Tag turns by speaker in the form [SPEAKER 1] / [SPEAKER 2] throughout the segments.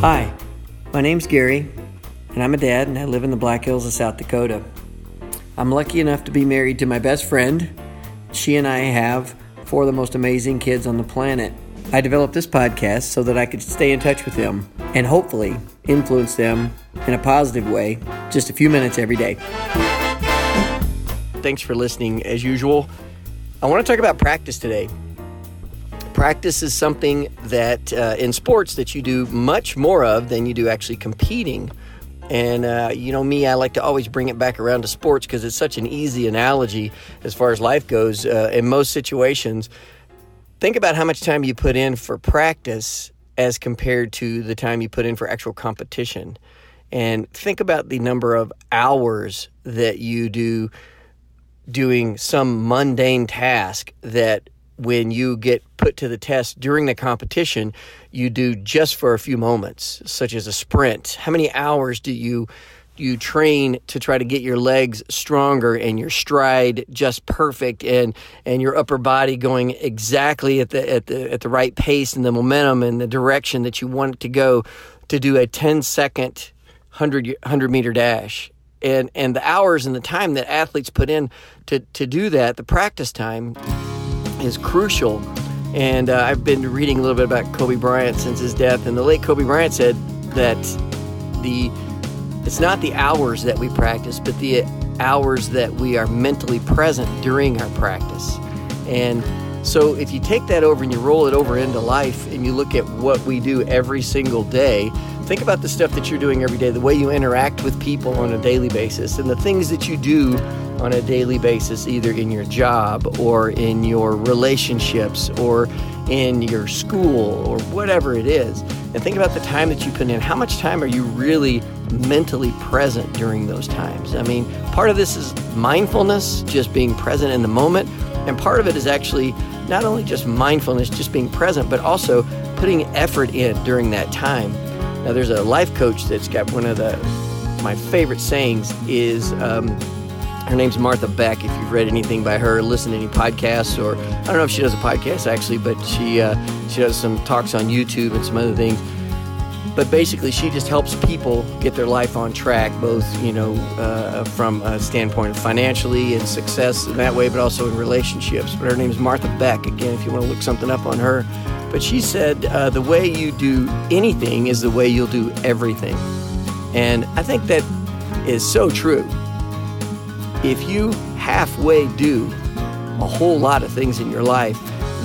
[SPEAKER 1] Hi, my name's Gary, and I'm a dad, and I live in the Black Hills of South Dakota. I'm lucky enough to be married to my best friend. She and I have four of the most amazing kids on the planet. I developed this podcast so that I could stay in touch with them and hopefully influence them in a positive way just a few minutes every day. Thanks for listening as usual. I want to talk about practice today. Practice is something that uh, in sports that you do much more of than you do actually competing. And uh, you know me, I like to always bring it back around to sports because it's such an easy analogy as far as life goes. Uh, in most situations, think about how much time you put in for practice as compared to the time you put in for actual competition. And think about the number of hours that you do doing some mundane task that when you get put to the test during the competition, you do just for a few moments, such as a sprint. How many hours do you you train to try to get your legs stronger and your stride just perfect and and your upper body going exactly at the at the at the right pace and the momentum and the direction that you want it to go to do a 10 second 100 100 meter dash and and the hours and the time that athletes put in to to do that the practice time is crucial and uh, I've been reading a little bit about Kobe Bryant since his death and the late Kobe Bryant said that the it's not the hours that we practice, but the hours that we are mentally present during our practice. And so if you take that over and you roll it over into life and you look at what we do every single day, think about the stuff that you're doing every day, the way you interact with people on a daily basis, and the things that you do on a daily basis, either in your job or in your relationships or in your school or whatever it is. And think about the time that you put in. How much time are you really mentally present during those times? I mean, part of this is mindfulness, just being present in the moment. And part of it is actually not only just mindfulness, just being present, but also putting effort in during that time. Now, there's a life coach that's got one of the my favorite sayings is um, her name's Martha Beck. If you've read anything by her, listen to any podcasts, or I don't know if she does a podcast actually, but she uh, she does some talks on YouTube and some other things. But basically, she just helps people get their life on track, both you know uh, from a standpoint of financially and success in that way, but also in relationships. But her name is Martha Beck. Again, if you want to look something up on her, but she said uh, the way you do anything is the way you'll do everything, and I think that is so true if you halfway do a whole lot of things in your life,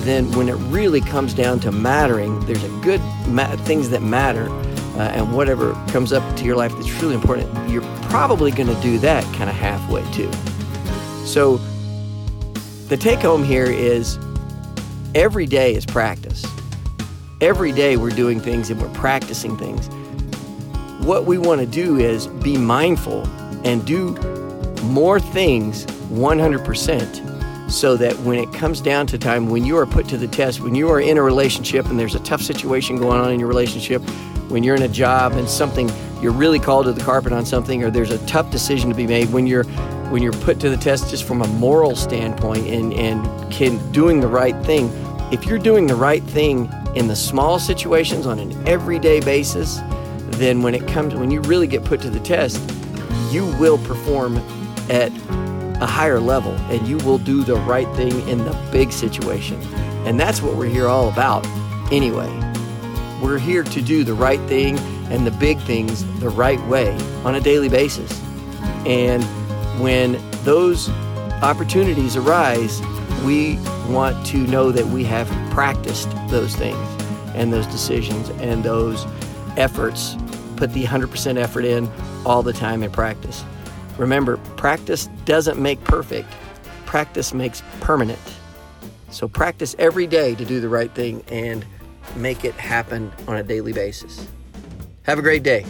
[SPEAKER 1] then when it really comes down to mattering, there's a good ma- things that matter, uh, and whatever comes up to your life that's really important, you're probably going to do that kind of halfway too. So the take home here is every day is practice. Every day we're doing things and we're practicing things. What we want to do is be mindful and do more things 100% so that when it comes down to time, when you are put to the test, when you are in a relationship and there's a tough situation going on in your relationship, when you're in a job and something you're really called to the carpet on something or there's a tough decision to be made when you're when you're put to the test just from a moral standpoint and and can doing the right thing if you're doing the right thing in the small situations on an everyday basis then when it comes when you really get put to the test you will perform at a higher level and you will do the right thing in the big situation. And that's what we're here all about anyway. We're here to do the right thing and the big things the right way on a daily basis. And when those opportunities arise, we want to know that we have practiced those things and those decisions and those efforts, put the 100% effort in all the time in practice. Remember, practice doesn't make perfect, practice makes permanent. So practice every day to do the right thing and make it happen on a daily basis. Have a great day.